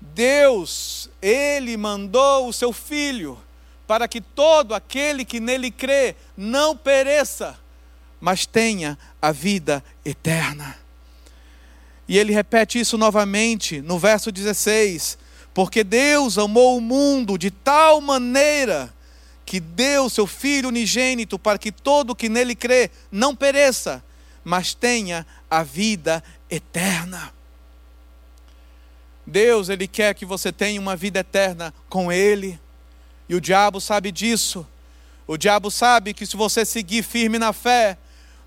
Deus, ele mandou o seu filho para que todo aquele que nele crê não pereça, mas tenha a vida eterna. E ele repete isso novamente no verso 16: Porque Deus amou o mundo de tal maneira que deu seu Filho unigênito para que todo que nele crê não pereça, mas tenha a vida eterna. Deus, Ele quer que você tenha uma vida eterna com Ele, e o diabo sabe disso. O diabo sabe que se você seguir firme na fé,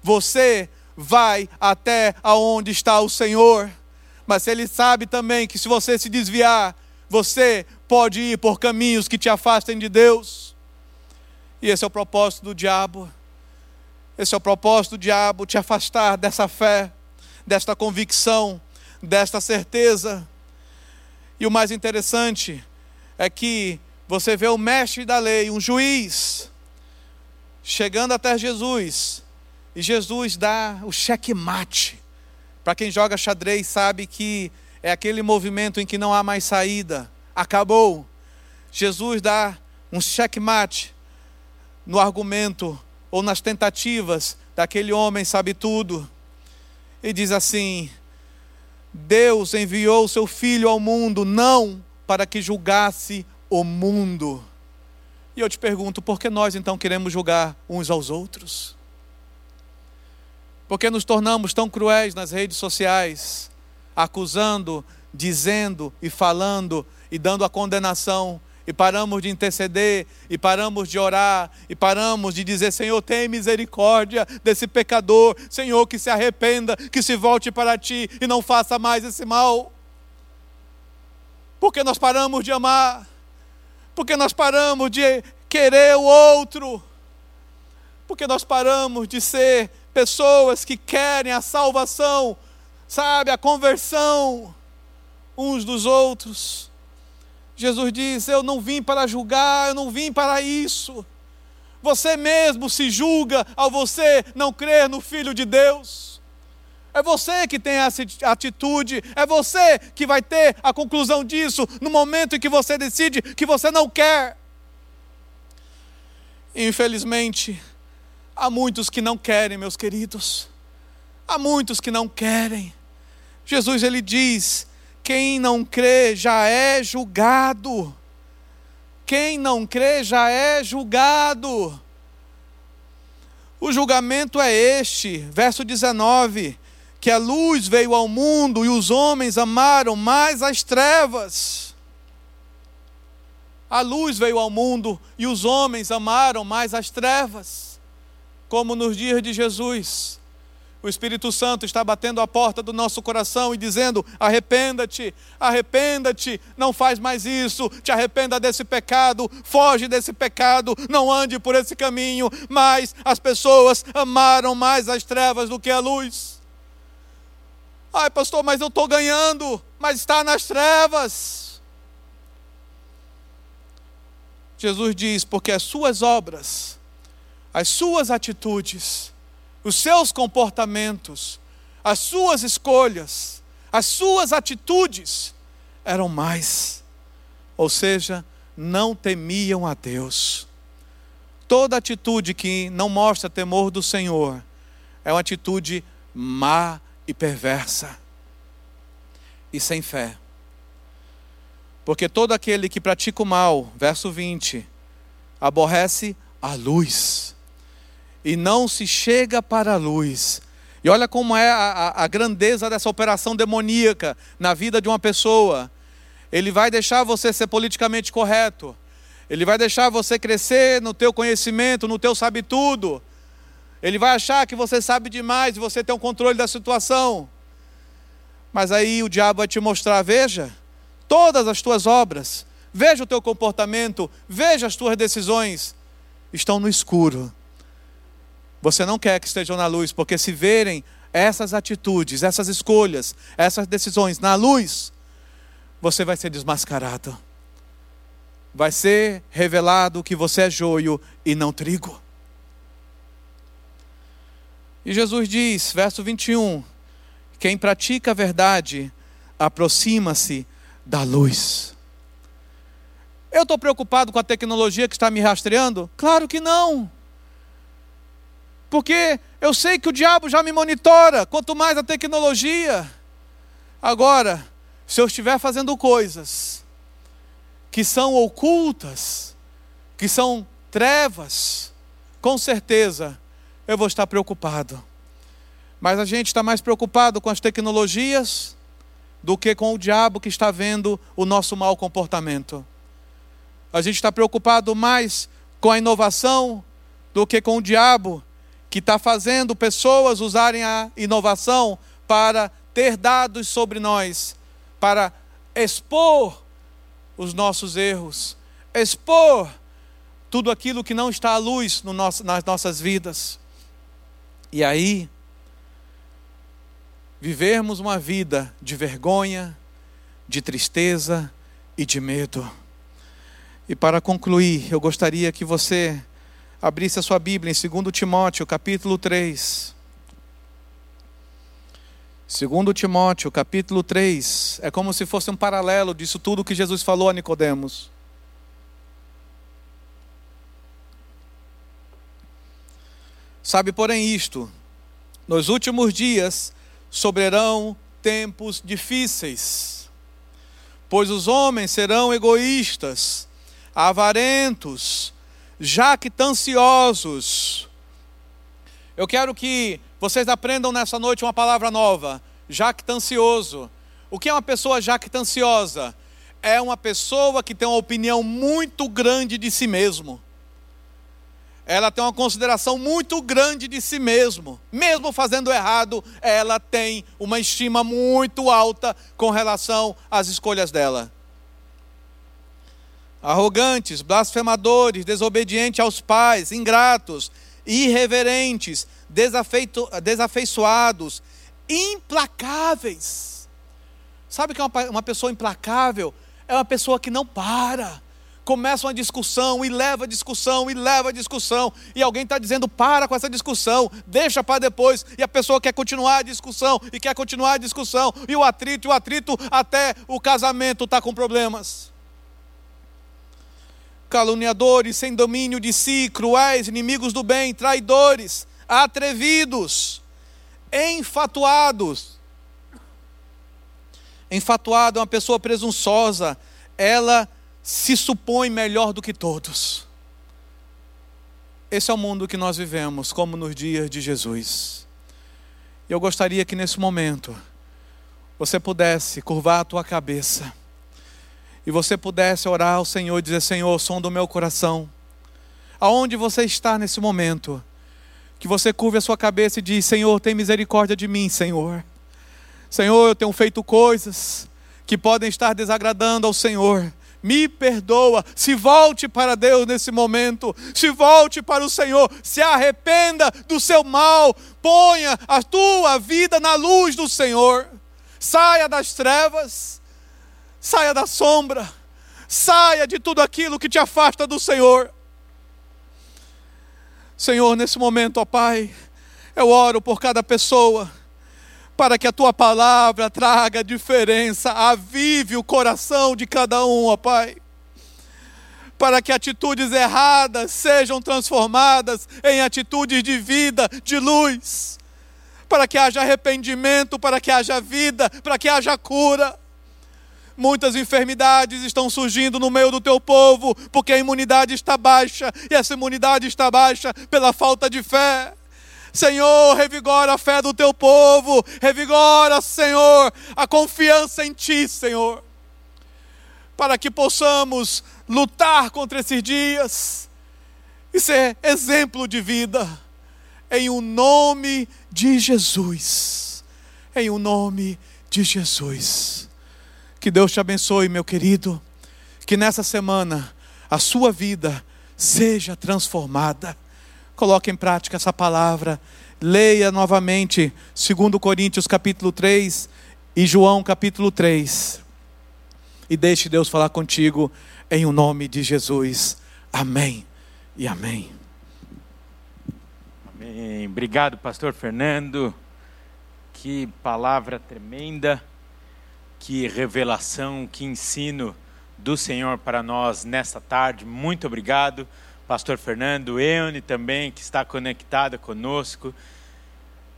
você vai até aonde está o Senhor. Mas ele sabe também que se você se desviar, você pode ir por caminhos que te afastem de Deus. E esse é o propósito do diabo. Esse é o propósito do diabo, te afastar dessa fé, desta convicção, desta certeza. E o mais interessante é que você vê o mestre da lei, um juiz, chegando até Jesus, e Jesus dá o checkmate. Para quem joga xadrez sabe que é aquele movimento em que não há mais saída. Acabou. Jesus dá um checkmate no argumento ou nas tentativas daquele homem sabe tudo. E diz assim: Deus enviou seu filho ao mundo não para que julgasse o mundo. E eu te pergunto, por que nós então queremos julgar uns aos outros? Por que nos tornamos tão cruéis nas redes sociais, acusando, dizendo e falando e dando a condenação. E paramos de interceder, e paramos de orar, e paramos de dizer: Senhor, tem misericórdia desse pecador, Senhor, que se arrependa, que se volte para ti e não faça mais esse mal. Porque nós paramos de amar, porque nós paramos de querer o outro, porque nós paramos de ser pessoas que querem a salvação, sabe, a conversão uns dos outros. Jesus diz: Eu não vim para julgar, eu não vim para isso. Você mesmo se julga ao você não crer no Filho de Deus. É você que tem essa atitude, é você que vai ter a conclusão disso no momento em que você decide que você não quer. Infelizmente, há muitos que não querem, meus queridos. Há muitos que não querem. Jesus ele diz quem não crê já é julgado. Quem não crê já é julgado. O julgamento é este, verso 19: que a luz veio ao mundo e os homens amaram mais as trevas. A luz veio ao mundo e os homens amaram mais as trevas, como nos dias de Jesus. O Espírito Santo está batendo a porta do nosso coração e dizendo: arrependa-te, arrependa-te, não faz mais isso, te arrependa desse pecado, foge desse pecado, não ande por esse caminho. Mas as pessoas amaram mais as trevas do que a luz. Ai, pastor, mas eu estou ganhando, mas está nas trevas. Jesus diz: porque as suas obras, as suas atitudes, os seus comportamentos, as suas escolhas, as suas atitudes eram mais. Ou seja, não temiam a Deus. Toda atitude que não mostra temor do Senhor é uma atitude má e perversa e sem fé. Porque todo aquele que pratica o mal, verso 20, aborrece a luz e não se chega para a luz. E olha como é a, a, grandeza dessa operação demoníaca na vida de uma pessoa. Ele vai deixar você ser politicamente correto. Ele vai deixar você crescer no teu conhecimento, no teu sabe tudo. Ele vai achar que você sabe demais e você tem o um controle da situação. Mas aí o diabo vai te mostrar, veja, todas as tuas obras, veja o teu comportamento, veja as tuas decisões, estão no escuro. Você não quer que estejam na luz, porque se verem essas atitudes, essas escolhas, essas decisões na luz, você vai ser desmascarado. Vai ser revelado que você é joio e não trigo. E Jesus diz, verso 21, quem pratica a verdade aproxima-se da luz. Eu estou preocupado com a tecnologia que está me rastreando? Claro que não. Porque eu sei que o diabo já me monitora, quanto mais a tecnologia. Agora, se eu estiver fazendo coisas que são ocultas, que são trevas, com certeza eu vou estar preocupado. Mas a gente está mais preocupado com as tecnologias do que com o diabo que está vendo o nosso mau comportamento. A gente está preocupado mais com a inovação do que com o diabo que está fazendo pessoas usarem a inovação para ter dados sobre nós, para expor os nossos erros, expor tudo aquilo que não está à luz no nosso, nas nossas vidas. E aí, vivermos uma vida de vergonha, de tristeza e de medo. E para concluir, eu gostaria que você abrisse a sua Bíblia em 2 Timóteo, capítulo 3. 2 Timóteo, capítulo 3, é como se fosse um paralelo disso tudo que Jesus falou a Nicodemos. Sabe, porém, isto: nos últimos dias sobrarão tempos difíceis, pois os homens serão egoístas, avarentos, jactanciosos. Eu quero que vocês aprendam nessa noite uma palavra nova: jactancioso. O que é uma pessoa jactanciosa? É uma pessoa que tem uma opinião muito grande de si mesmo ela tem uma consideração muito grande de si mesmo. Mesmo fazendo errado, ela tem uma estima muito alta com relação às escolhas dela. Arrogantes, blasfemadores, desobedientes aos pais, ingratos, irreverentes, desafeito, desafeiçoados, implacáveis. Sabe o que é uma, uma pessoa implacável? É uma pessoa que não para começa uma discussão e leva discussão e leva discussão, e alguém está dizendo para com essa discussão, deixa para depois, e a pessoa quer continuar a discussão e quer continuar a discussão, e o atrito, e o atrito até o casamento está com problemas. Caluniadores, sem domínio de si, cruéis, inimigos do bem, traidores, atrevidos, enfatuados. Enfatuado é uma pessoa presunçosa, ela se supõe melhor do que todos. Esse é o mundo que nós vivemos, como nos dias de Jesus. Eu gostaria que nesse momento você pudesse curvar a tua cabeça e você pudesse orar ao Senhor e dizer: Senhor, som do meu coração. Aonde você está nesse momento? Que você curve a sua cabeça e diz: Senhor, tem misericórdia de mim, Senhor. Senhor, eu tenho feito coisas que podem estar desagradando ao Senhor me perdoa. Se volte para Deus nesse momento, se volte para o Senhor, se arrependa do seu mal, ponha a tua vida na luz do Senhor. Saia das trevas, saia da sombra, saia de tudo aquilo que te afasta do Senhor. Senhor, nesse momento, ó Pai, eu oro por cada pessoa para que a tua palavra traga diferença, avive o coração de cada um, ó Pai. Para que atitudes erradas sejam transformadas em atitudes de vida, de luz. Para que haja arrependimento, para que haja vida, para que haja cura. Muitas enfermidades estão surgindo no meio do teu povo, porque a imunidade está baixa, e essa imunidade está baixa pela falta de fé. Senhor, revigora a fé do teu povo, revigora, Senhor, a confiança em Ti, Senhor, para que possamos lutar contra esses dias e ser exemplo de vida, em o um nome de Jesus. Em o um nome de Jesus. Que Deus te abençoe, meu querido, que nessa semana a sua vida seja transformada Coloque em prática essa palavra. Leia novamente 2 Coríntios capítulo 3 e João capítulo 3. E deixe Deus falar contigo em o nome de Jesus. Amém e amém. Amém. Obrigado, pastor Fernando. Que palavra tremenda, que revelação, que ensino do Senhor para nós nesta tarde. Muito obrigado pastor Fernando, Eone também, que está conectada conosco.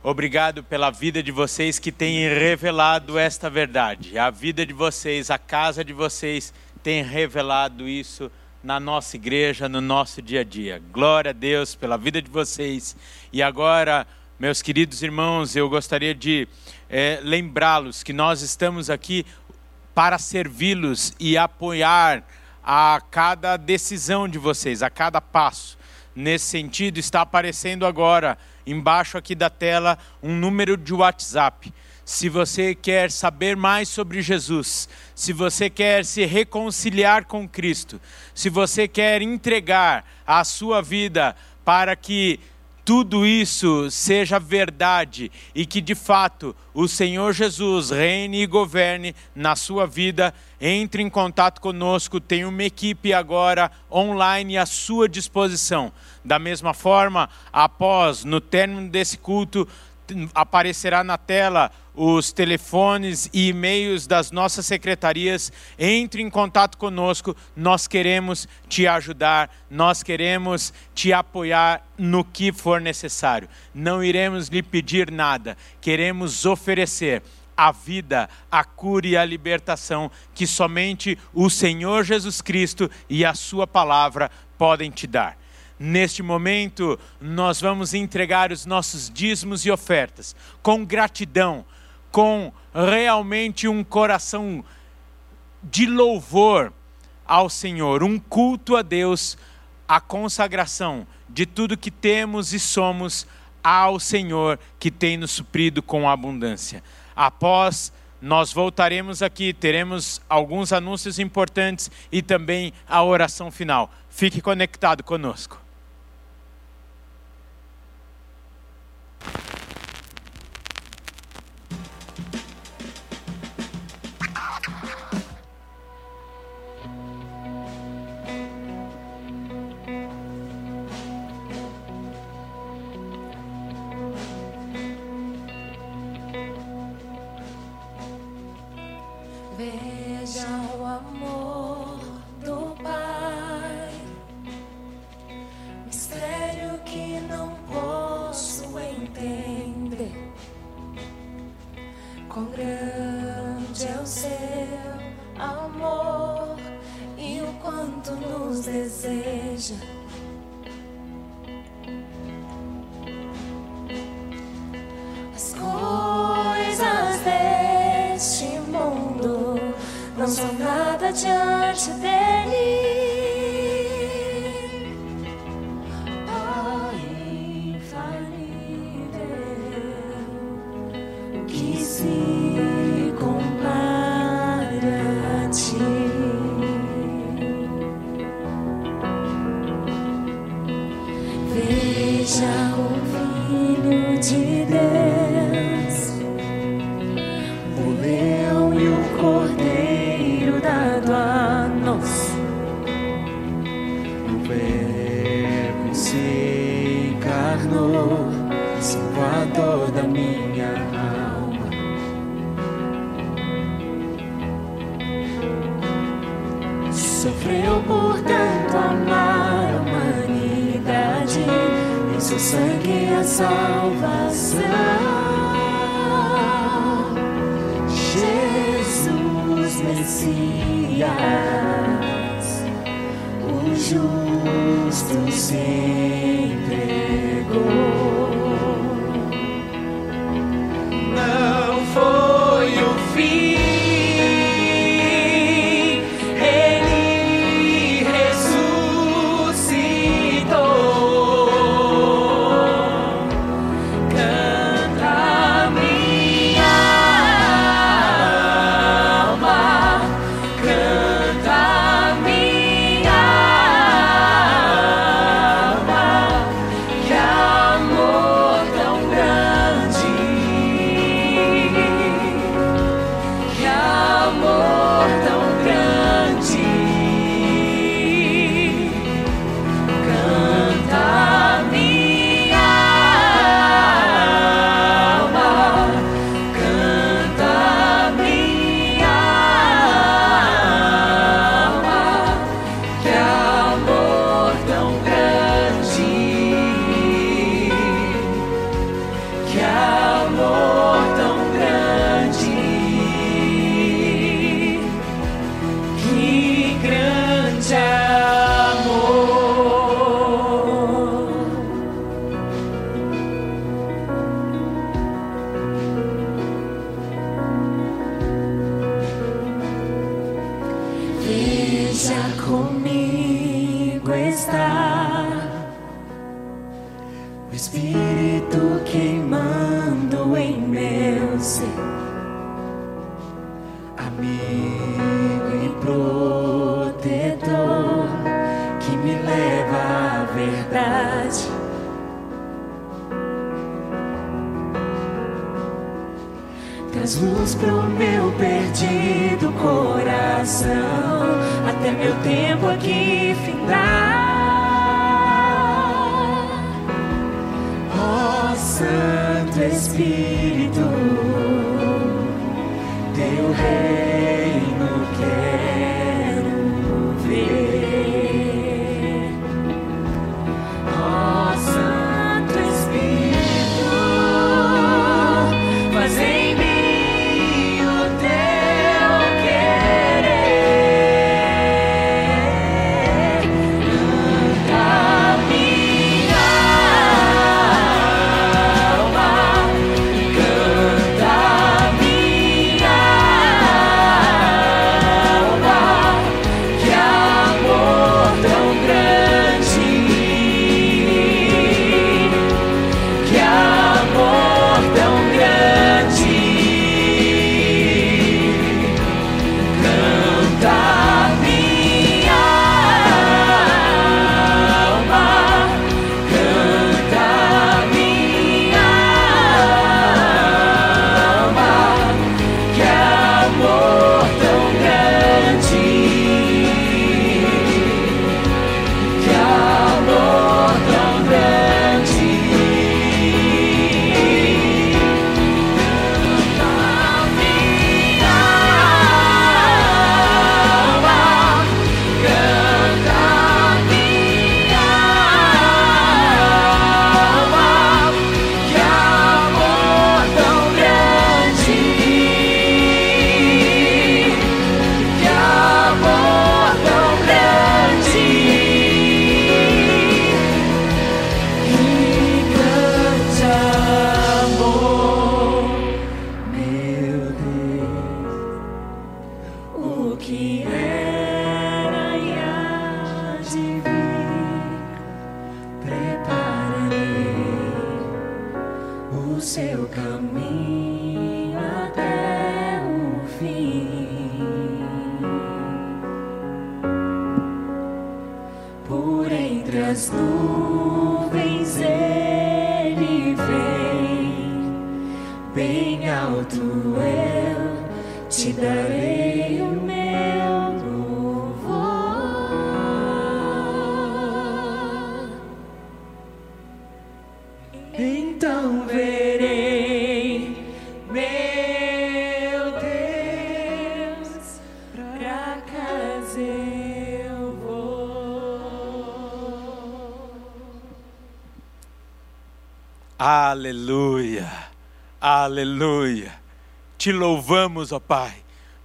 Obrigado pela vida de vocês que têm revelado esta verdade. A vida de vocês, a casa de vocês tem revelado isso na nossa igreja, no nosso dia a dia. Glória a Deus pela vida de vocês. E agora, meus queridos irmãos, eu gostaria de é, lembrá-los que nós estamos aqui para servi-los e apoiar a cada decisão de vocês, a cada passo. Nesse sentido, está aparecendo agora embaixo aqui da tela um número de WhatsApp. Se você quer saber mais sobre Jesus, se você quer se reconciliar com Cristo, se você quer entregar a sua vida para que tudo isso seja verdade e que de fato o Senhor Jesus reine e governe na sua vida, entre em contato conosco. Tem uma equipe agora online à sua disposição. Da mesma forma, após, no término desse culto, aparecerá na tela os telefones e e-mails das nossas secretarias. Entre em contato conosco, nós queremos te ajudar, nós queremos te apoiar no que for necessário. Não iremos lhe pedir nada, queremos oferecer a vida, a cura e a libertação que somente o Senhor Jesus Cristo e a Sua palavra podem te dar. Neste momento, nós vamos entregar os nossos dízimos e ofertas com gratidão, com realmente um coração de louvor ao Senhor, um culto a Deus, a consagração de tudo que temos e somos ao Senhor que tem nos suprido com abundância. Após nós voltaremos aqui, teremos alguns anúncios importantes e também a oração final. Fique conectado conosco. chegado a nós. O Verbo se encarnou, Salvador da minha alma. Sofreu por tanto amar a humanidade, em seu sangue a salvação. Jesus Messias dias o justo se entregou. già conmigo está. O Espírito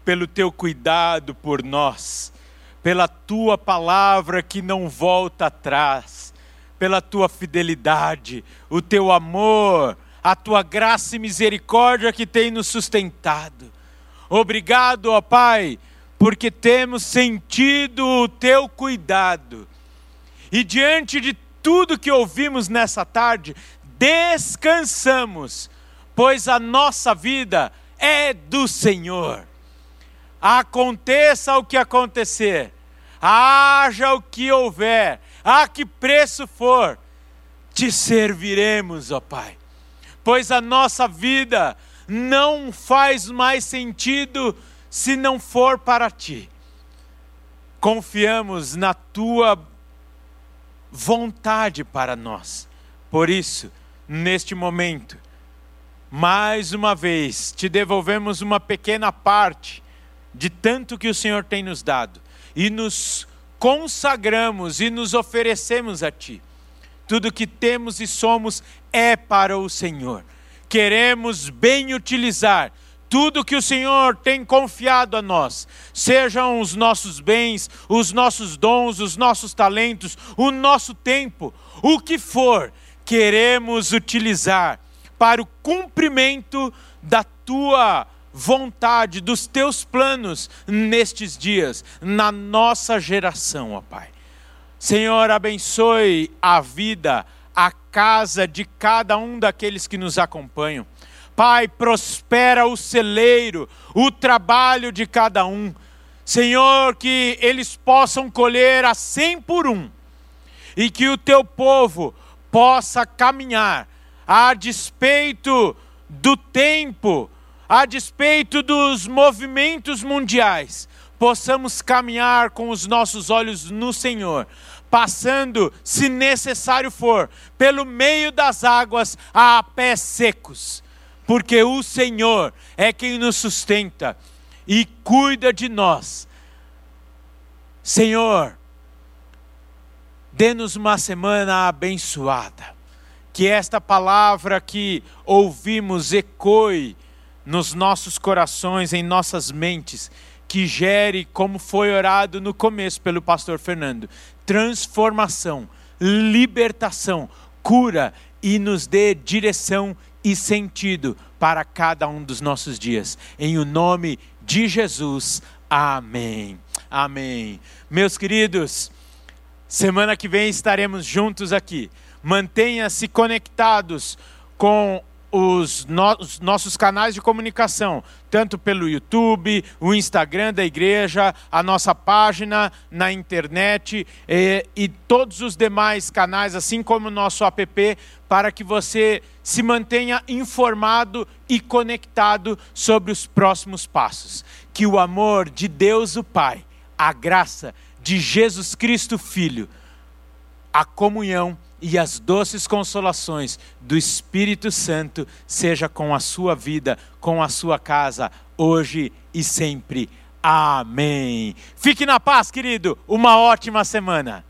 pelo teu cuidado por nós, pela tua palavra que não volta atrás, pela tua fidelidade, o teu amor, a tua graça e misericórdia que tem nos sustentado. Obrigado, ó Pai, porque temos sentido o teu cuidado. E diante de tudo que ouvimos nessa tarde, descansamos, pois a nossa vida é do Senhor. Aconteça o que acontecer, haja o que houver, a que preço for, te serviremos, ó Pai, pois a nossa vida não faz mais sentido se não for para ti. Confiamos na tua vontade para nós. Por isso, neste momento, mais uma vez, te devolvemos uma pequena parte de tanto que o Senhor tem nos dado e nos consagramos e nos oferecemos a Ti. Tudo que temos e somos é para o Senhor. Queremos bem utilizar tudo que o Senhor tem confiado a nós, sejam os nossos bens, os nossos dons, os nossos talentos, o nosso tempo, o que for, queremos utilizar para o cumprimento da tua vontade, dos teus planos nestes dias, na nossa geração, ó Pai. Senhor, abençoe a vida, a casa de cada um daqueles que nos acompanham. Pai, prospera o celeiro, o trabalho de cada um. Senhor, que eles possam colher a cem por um, e que o teu povo possa caminhar a despeito do tempo, a despeito dos movimentos mundiais, possamos caminhar com os nossos olhos no Senhor, passando, se necessário for, pelo meio das águas a pés secos, porque o Senhor é quem nos sustenta e cuida de nós. Senhor, dê-nos uma semana abençoada, que esta palavra que ouvimos ecoe nos nossos corações, em nossas mentes, que gere, como foi orado no começo pelo pastor Fernando, transformação, libertação, cura e nos dê direção e sentido para cada um dos nossos dias. Em o nome de Jesus. Amém. Amém. Meus queridos, semana que vem estaremos juntos aqui. Mantenha-se conectados com os, no, os, nossos canais de comunicação, tanto pelo YouTube, o Instagram da igreja, a nossa página na internet e, e todos os demais canais, assim como o nosso app, para que você se mantenha informado e conectado sobre os próximos passos. Que o amor de Deus o Pai, a graça de Jesus Cristo Filho, a comunhão e as doces consolações do Espírito Santo seja com a sua vida, com a sua casa, hoje e sempre. Amém. Fique na paz, querido. Uma ótima semana.